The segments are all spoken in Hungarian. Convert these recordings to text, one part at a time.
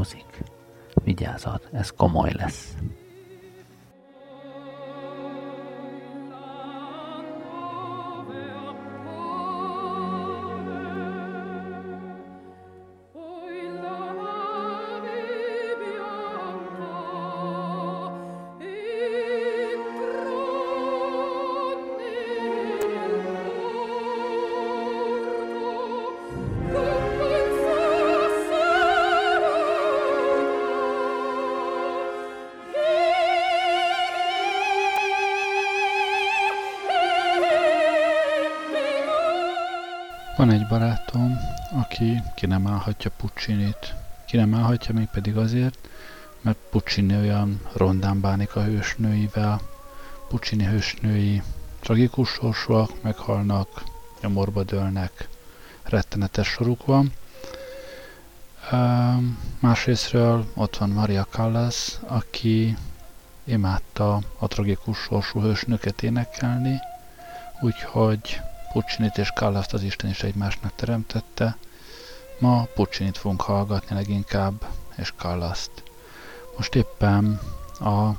Rádiózik. Vigyázat, ez komoly lesz. Barátom, aki ki nem állhatja Puccinit. Ki nem állhatja még pedig azért, mert Puccini olyan rondán bánik a hősnőivel. Puccini hősnői tragikus sorsúak, meghalnak, nyomorba dőlnek, rettenetes soruk van. Másrésztről ott van Maria Callas, aki imádta a tragikus sorsú hősnöket énekelni, úgyhogy Puccinit és Callaszt az Isten is egymásnak teremtette. Ma Puccinit fogunk hallgatni leginkább, és Callaszt. Most éppen a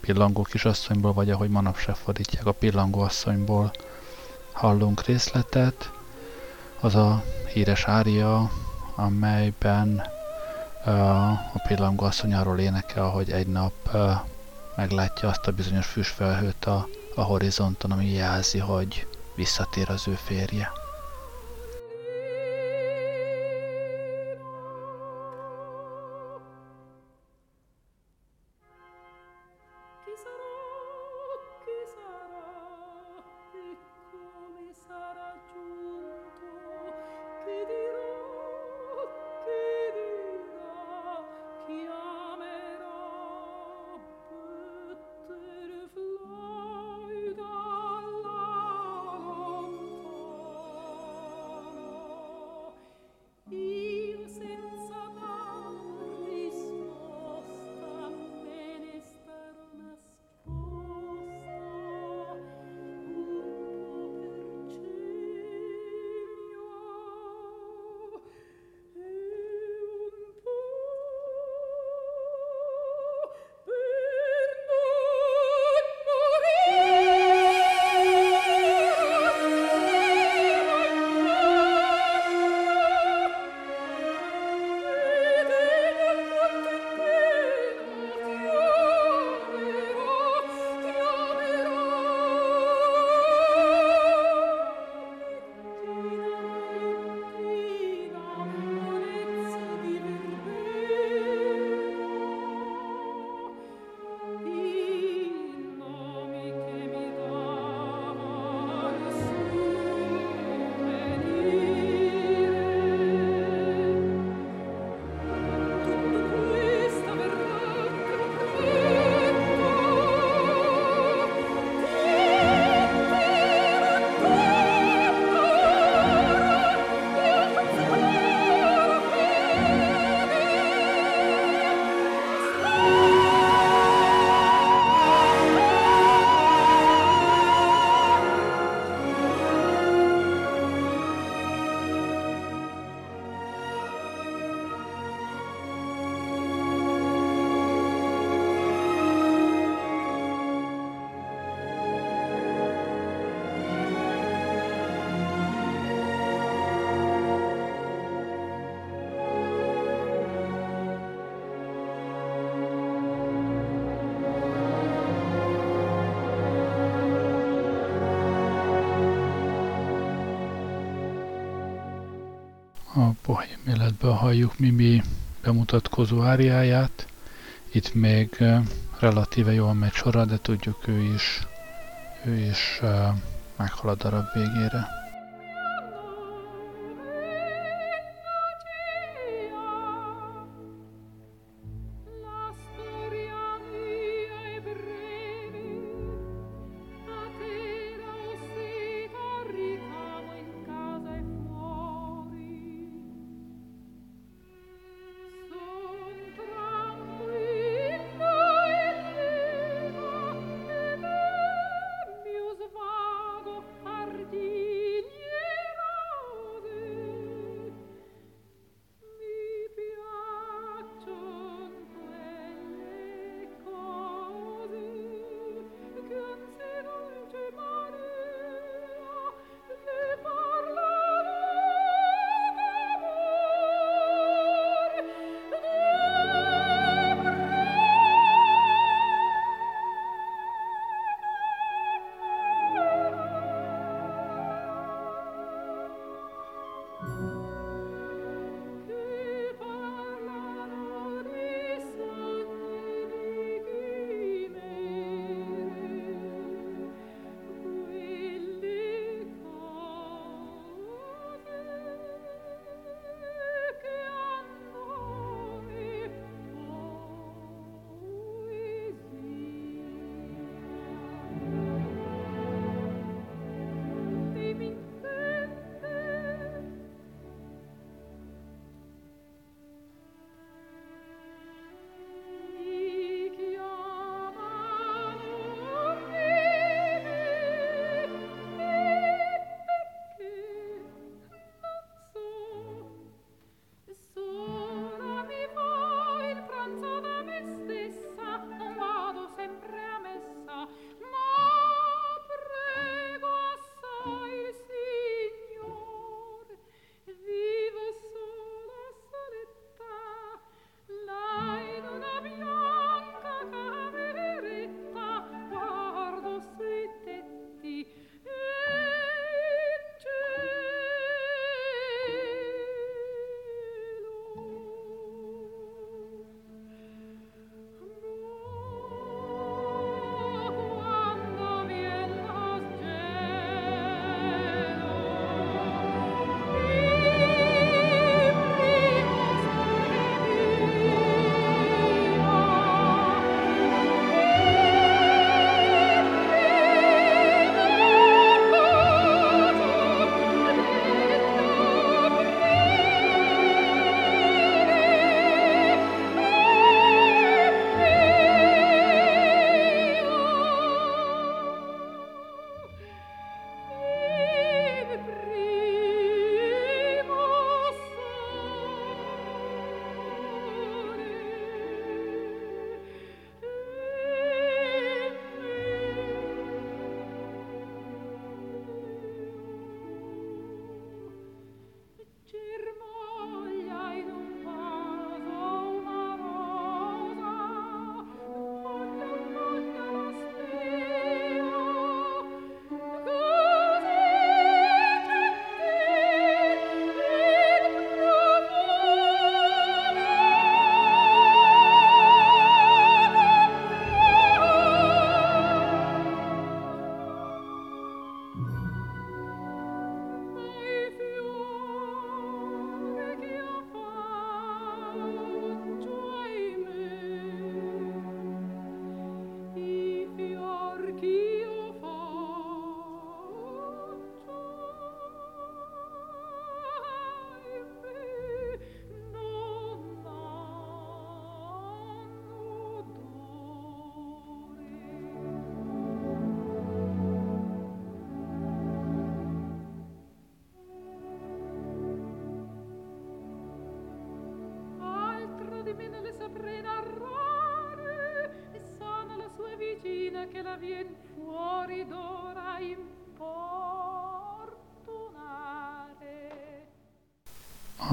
pillangó kisasszonyból, vagy ahogy manapság fordítják, a pillangó asszonyból hallunk részletet. Az a híres ária, amelyben a pillangó asszony arról énekel, hogy egy nap meglátja azt a bizonyos füstfelhőt a, a horizonton, ami jelzi, hogy visszatér az ő férje. A Bohém életből halljuk Mimi bemutatkozó áriáját. Itt még relatíve jól megy sorra, de tudjuk ő is, ő is meghalad a darab végére.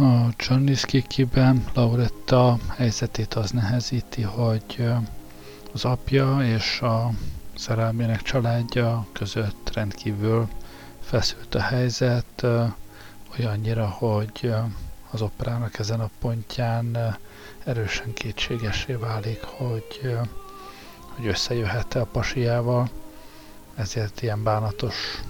A Czarniszkikiben Lauretta helyzetét az nehezíti, hogy az apja és a szerelmének családja között rendkívül feszült a helyzet, olyannyira, hogy az operának ezen a pontján erősen kétségesé válik, hogy, hogy összejöhet-e a pasiával, ezért ilyen bánatos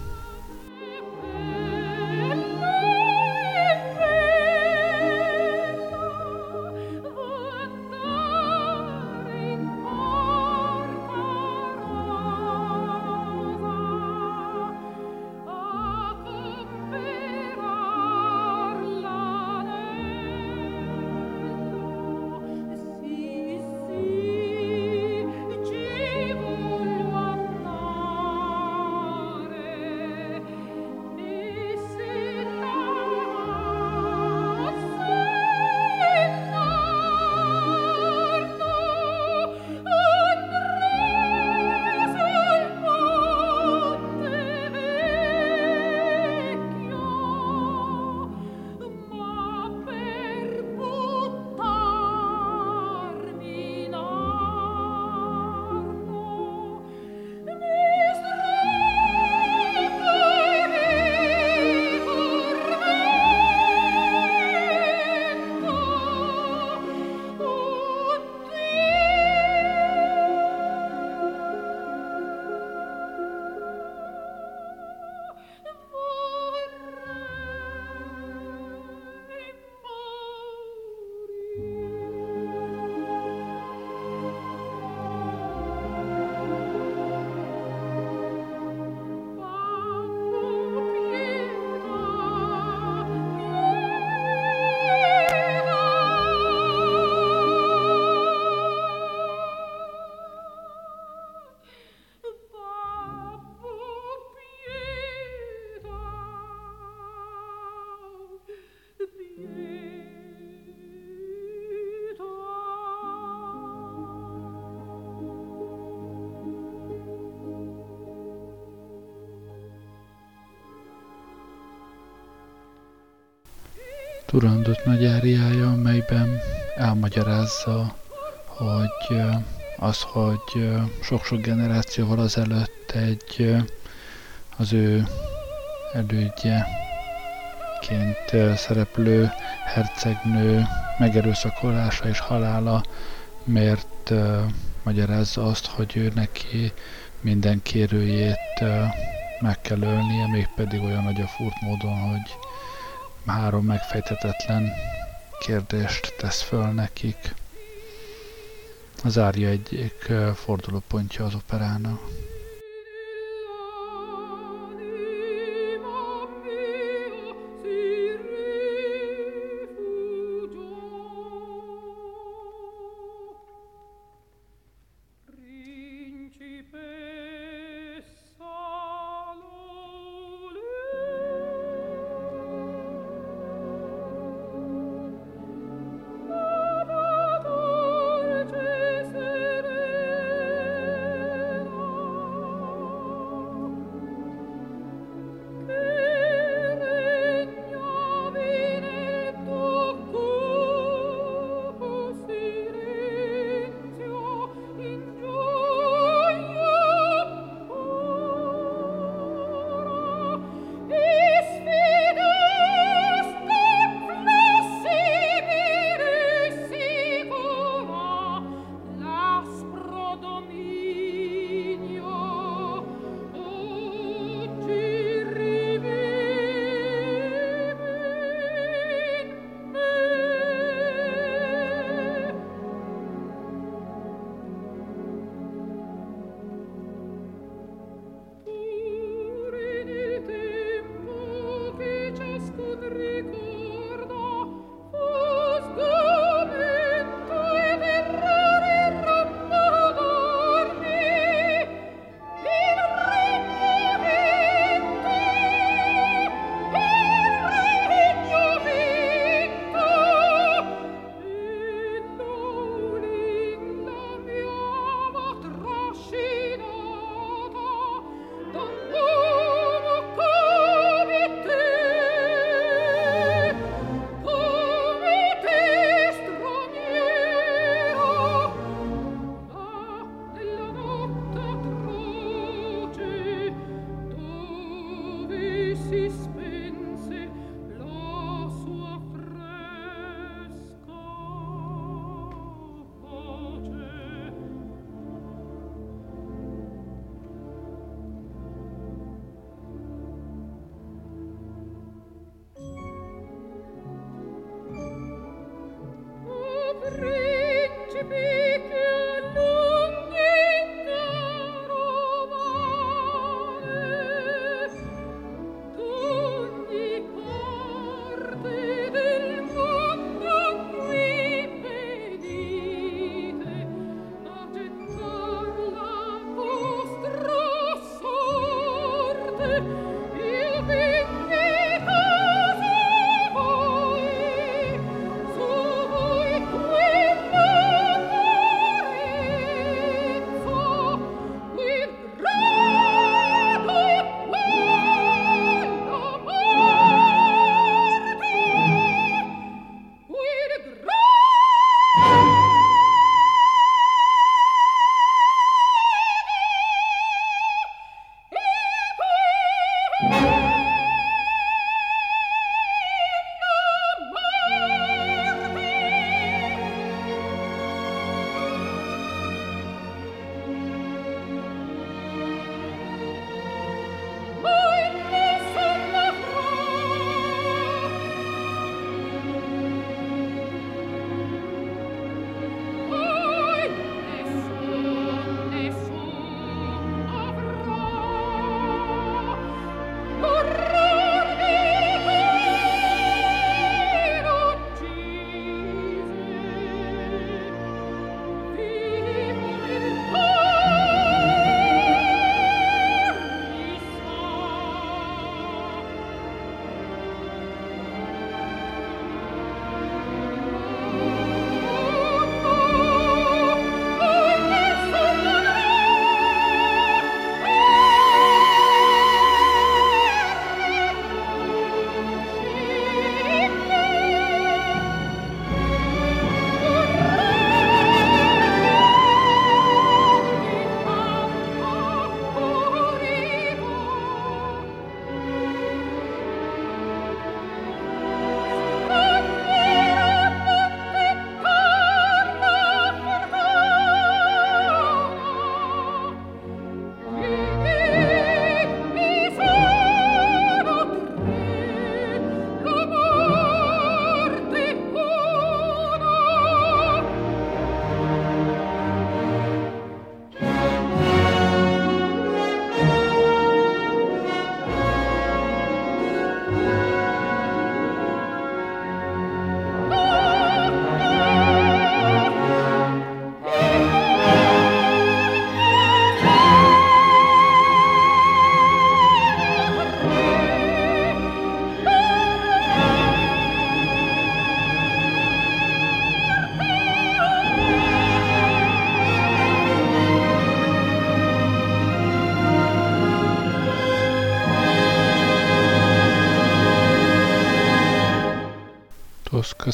Turandot nagy áriája, melyben elmagyarázza, hogy az, hogy sok-sok generációval azelőtt egy az ő elődjeként szereplő hercegnő megerőszakolása és halála miért magyarázza azt, hogy ő neki minden kérőjét meg kell ölnie, mégpedig olyan nagy a furt módon, hogy három megfejtetetlen kérdést tesz föl nekik. Az árja egyik fordulópontja az operának.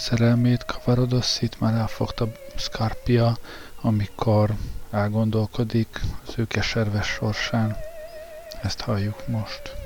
Szerelmét Kavarodosszit már elfogta Scarpia, amikor elgondolkodik az ő keserves sorsán. Ezt halljuk most.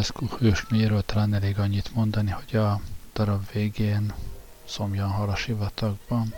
A Monolescu hősnőjéről talán elég annyit mondani, hogy a darab végén szomjan hal a sivatagban.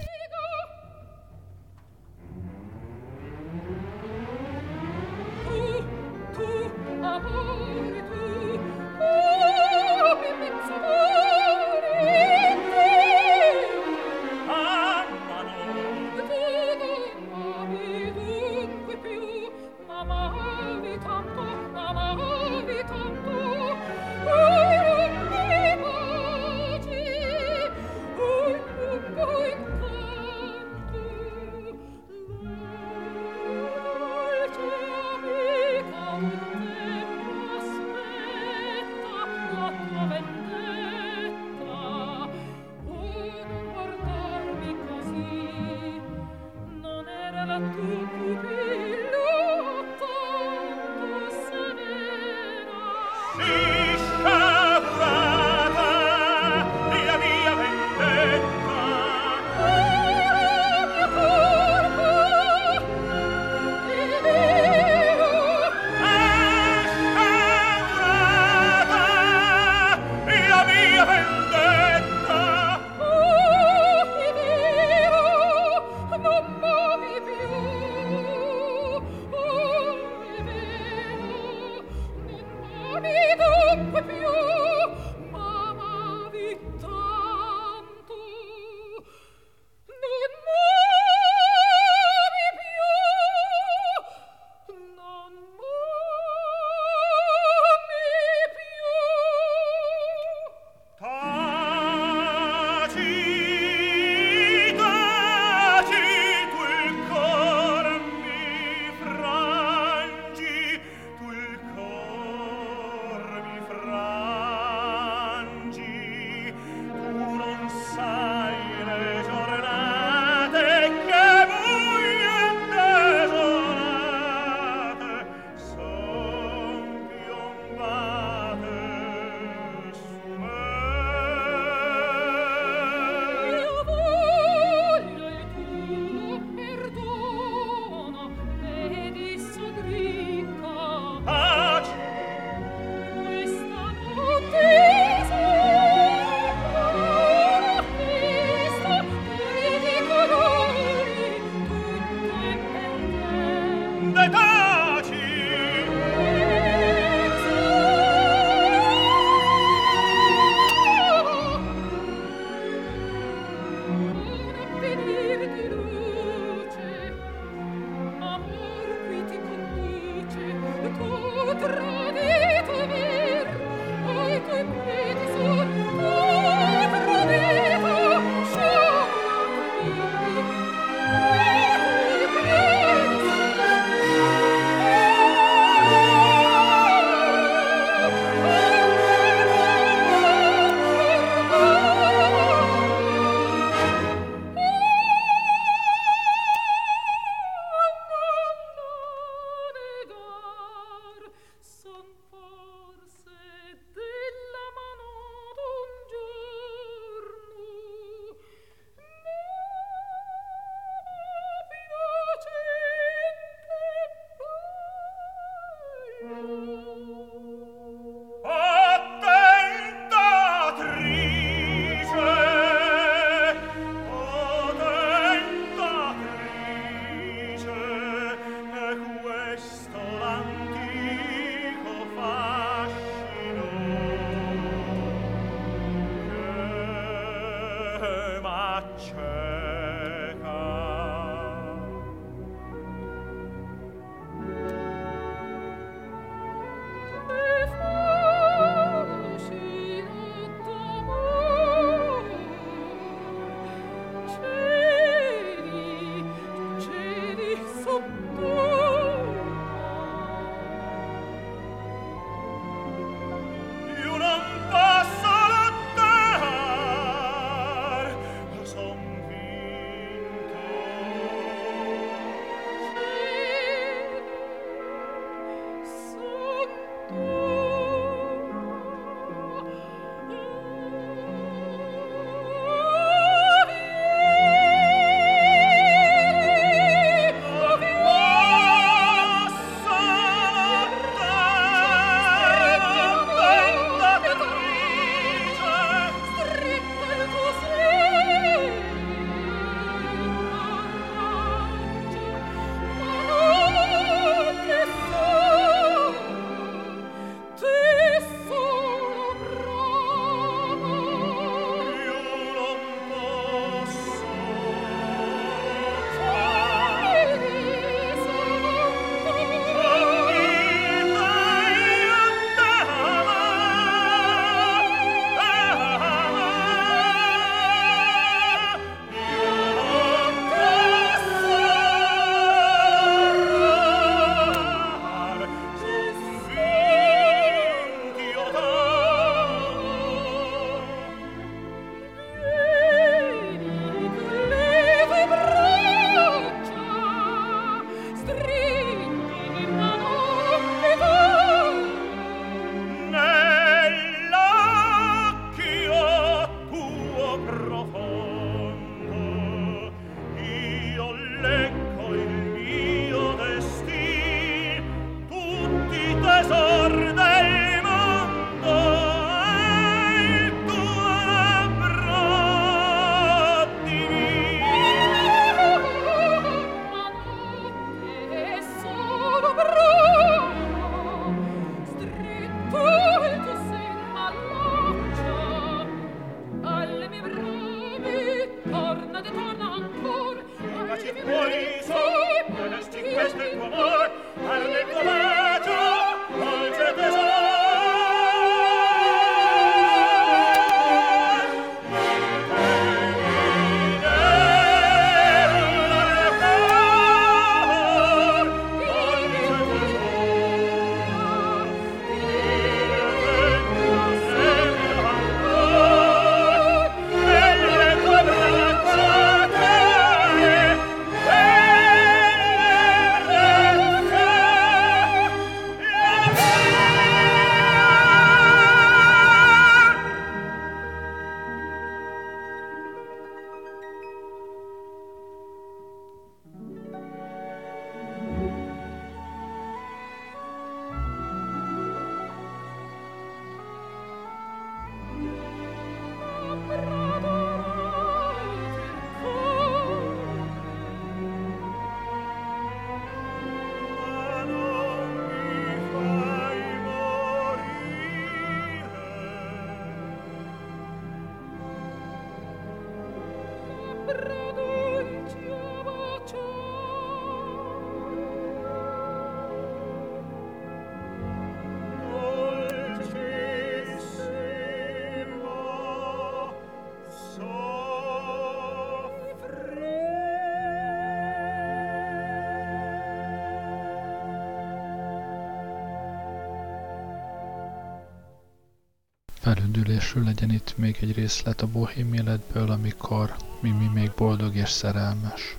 Felüdülésről legyen itt még egy részlet a bohém életből, amikor Mimi még boldog és szerelmes.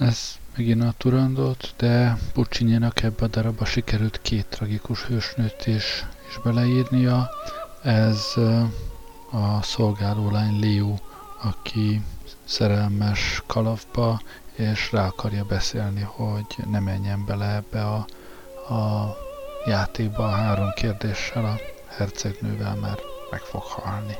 Ez megint a Turandot, de Puccininak ebbe a darabba sikerült két tragikus hősnőt is, is beleírnia. Ez a szolgálólány Liu, aki szerelmes Kalafba, és rá akarja beszélni, hogy ne menjen bele ebbe a, a játékba a három kérdéssel a hercegnővel, mert meg fog halni.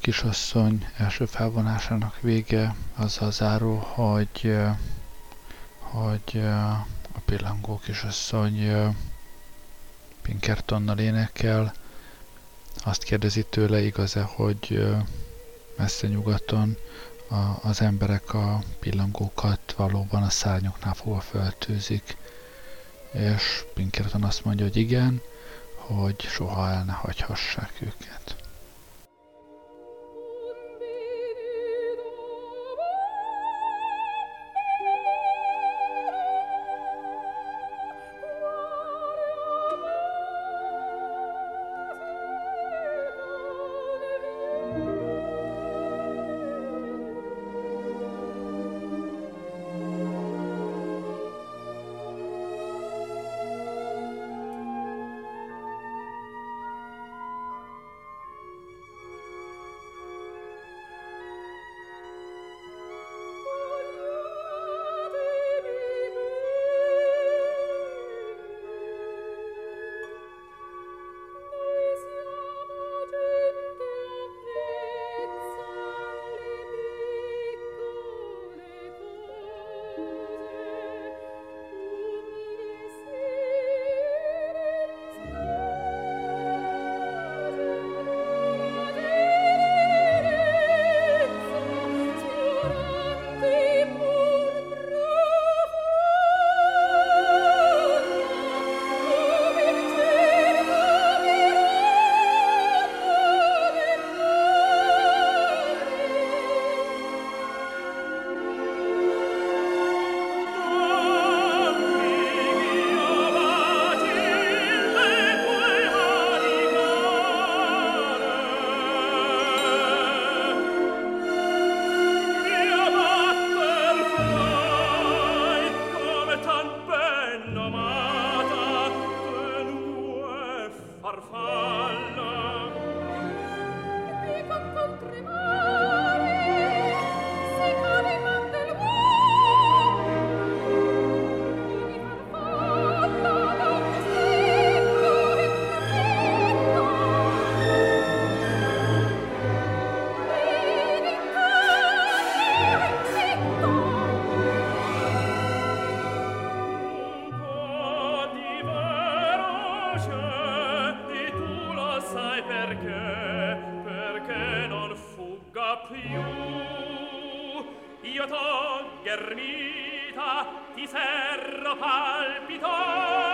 Kisasszony első felvonásának vége azzal zárul, hogy, hogy a pillangó kisasszony Pinkertonnal énekel. Azt kérdezi tőle, igaz-e, hogy messze nyugaton az emberek a pillangókat valóban a szárnyoknál fogva föltűzik. És Pinkerton azt mondja, hogy igen, hogy soha el ne hagyhassák őket. più io t'ho ghermita ti serro palpito.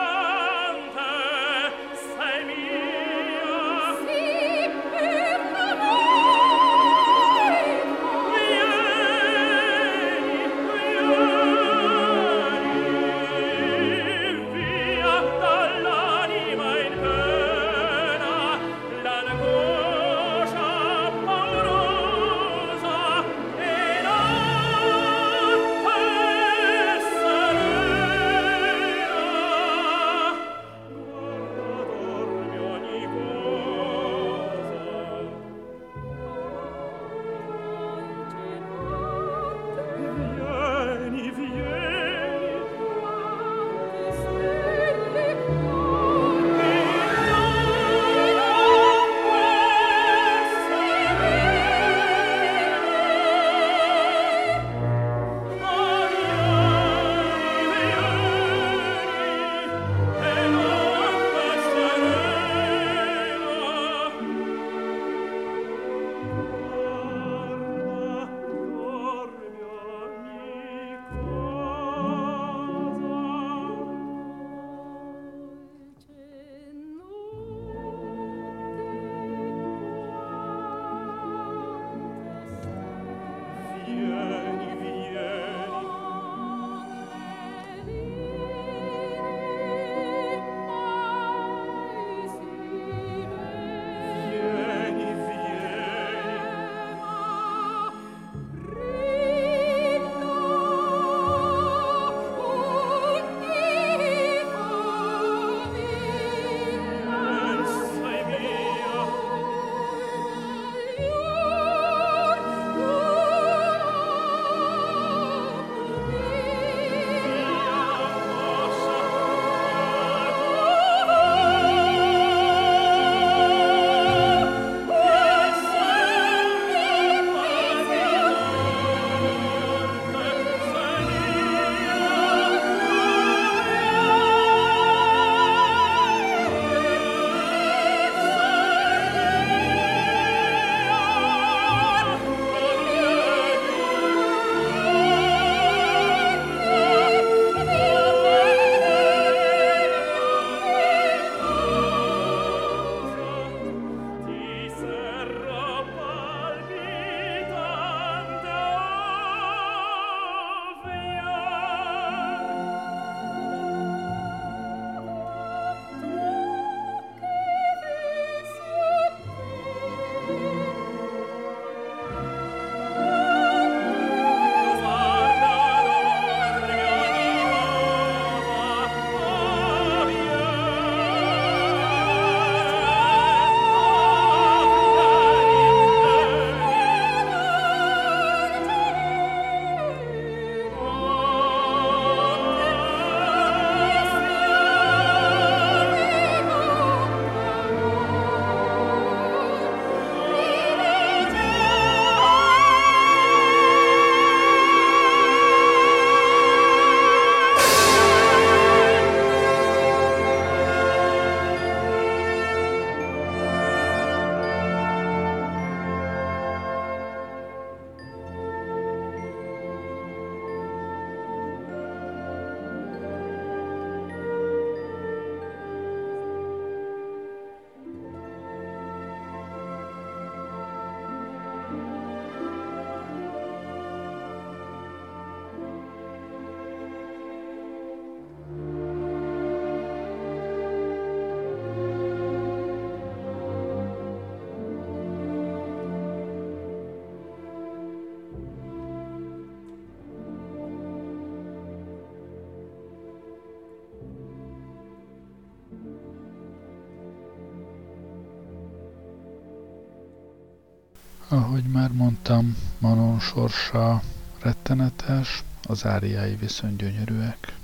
Ahogy már mondtam, Manon sorsa rettenetes, az áriái viszont gyönyörűek.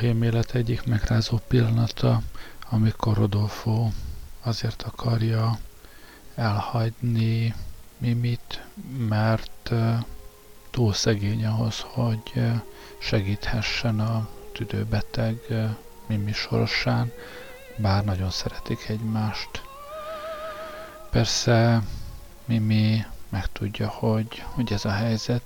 Bohém élet egyik megrázó pillanata, amikor Rodolfo azért akarja elhagyni Mimit, mert túl szegény ahhoz, hogy segíthessen a tüdőbeteg Mimi sorsán, bár nagyon szeretik egymást. Persze Mimi megtudja, hogy, hogy ez a helyzet,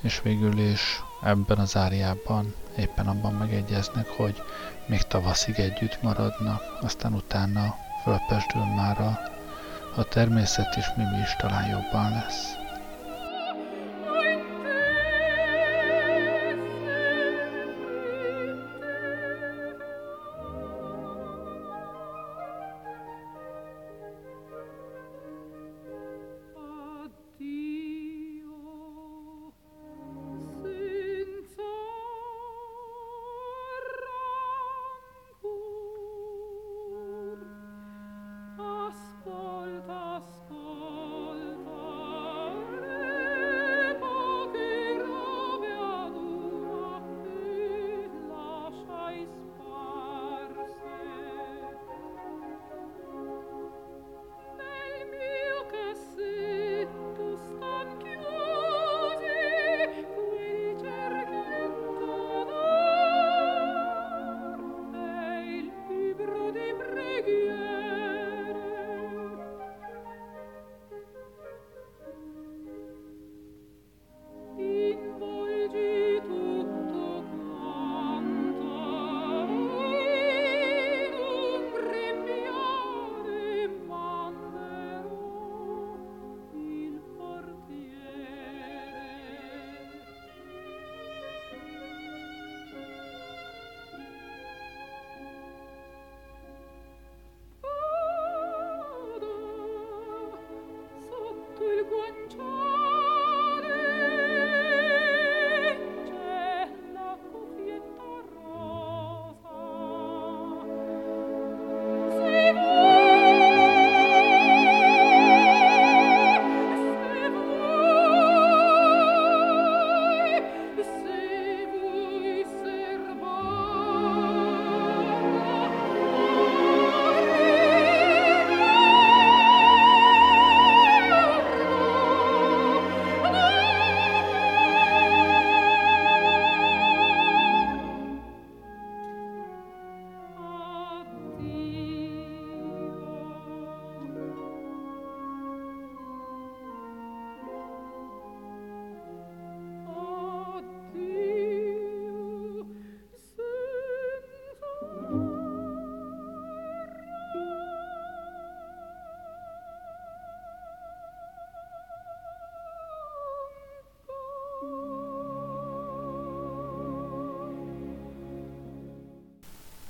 és végül is ebben az áriában éppen abban megegyeznek, hogy még tavaszig együtt maradnak, aztán utána fölpesdül már a, természet, és Mimi is talán jobban lesz.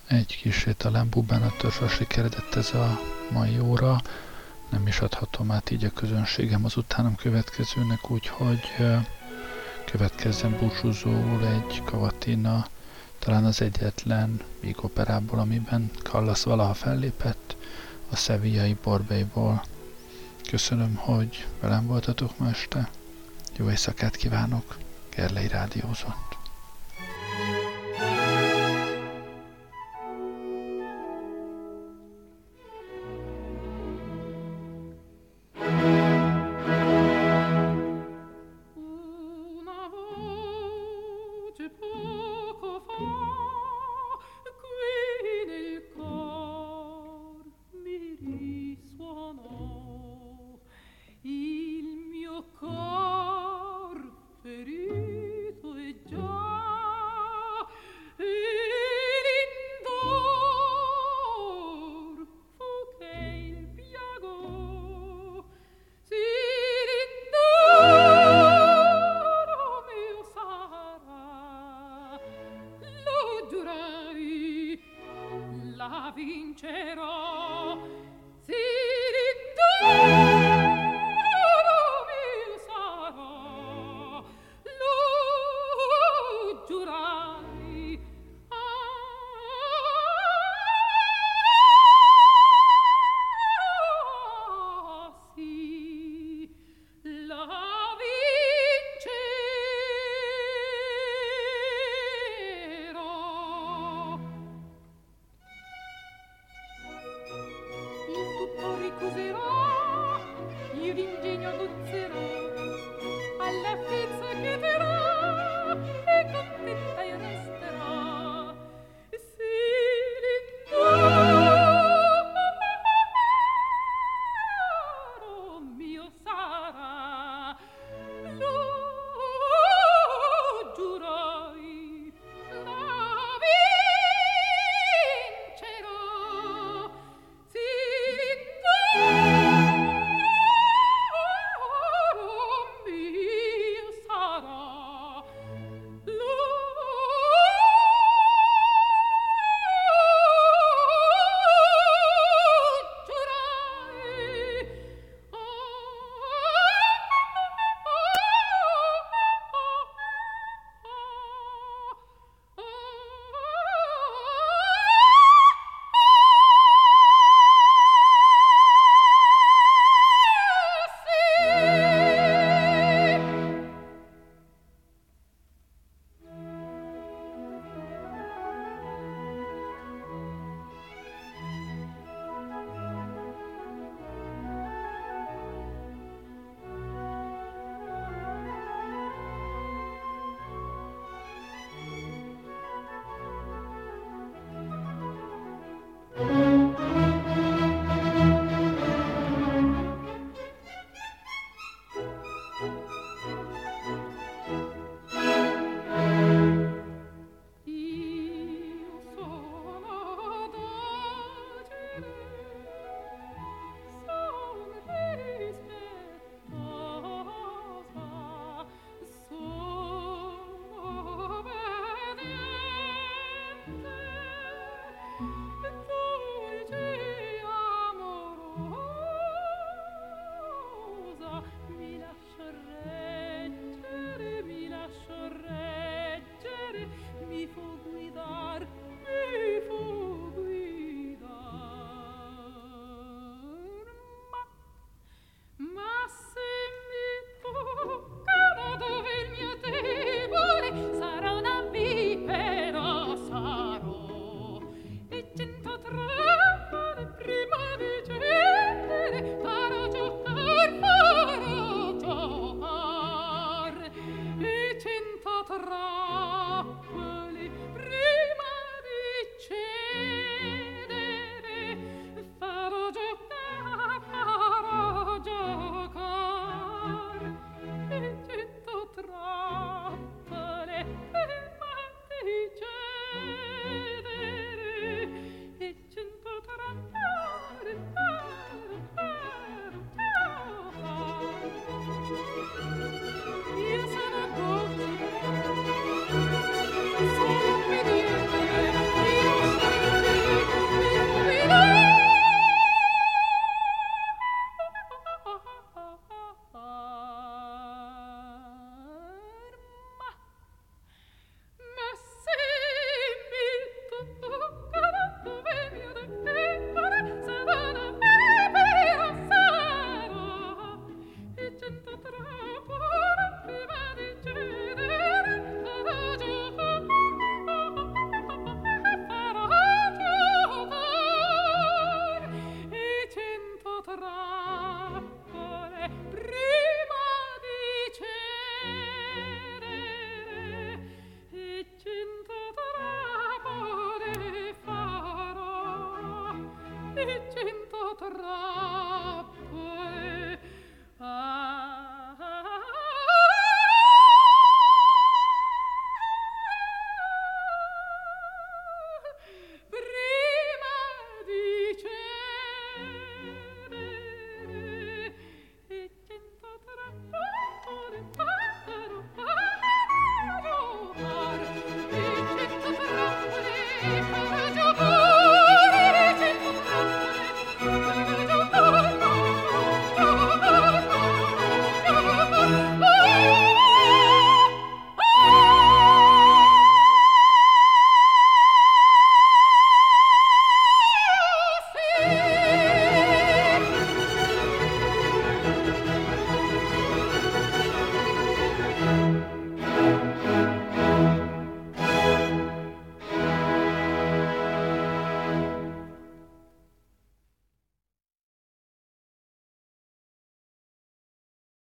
Egy kis talán bubánatörsre sikeredett ez a mai óra. Nem is adhatom át így a közönségem az utánam következőnek, úgyhogy következzen búcsúzóul egy kavatina, talán az egyetlen még operából, amiben Callas valaha fellépett, a szevijai borbeiból. Köszönöm, hogy velem voltatok ma este. Jó éjszakát kívánok, Gerlei Rádiózott.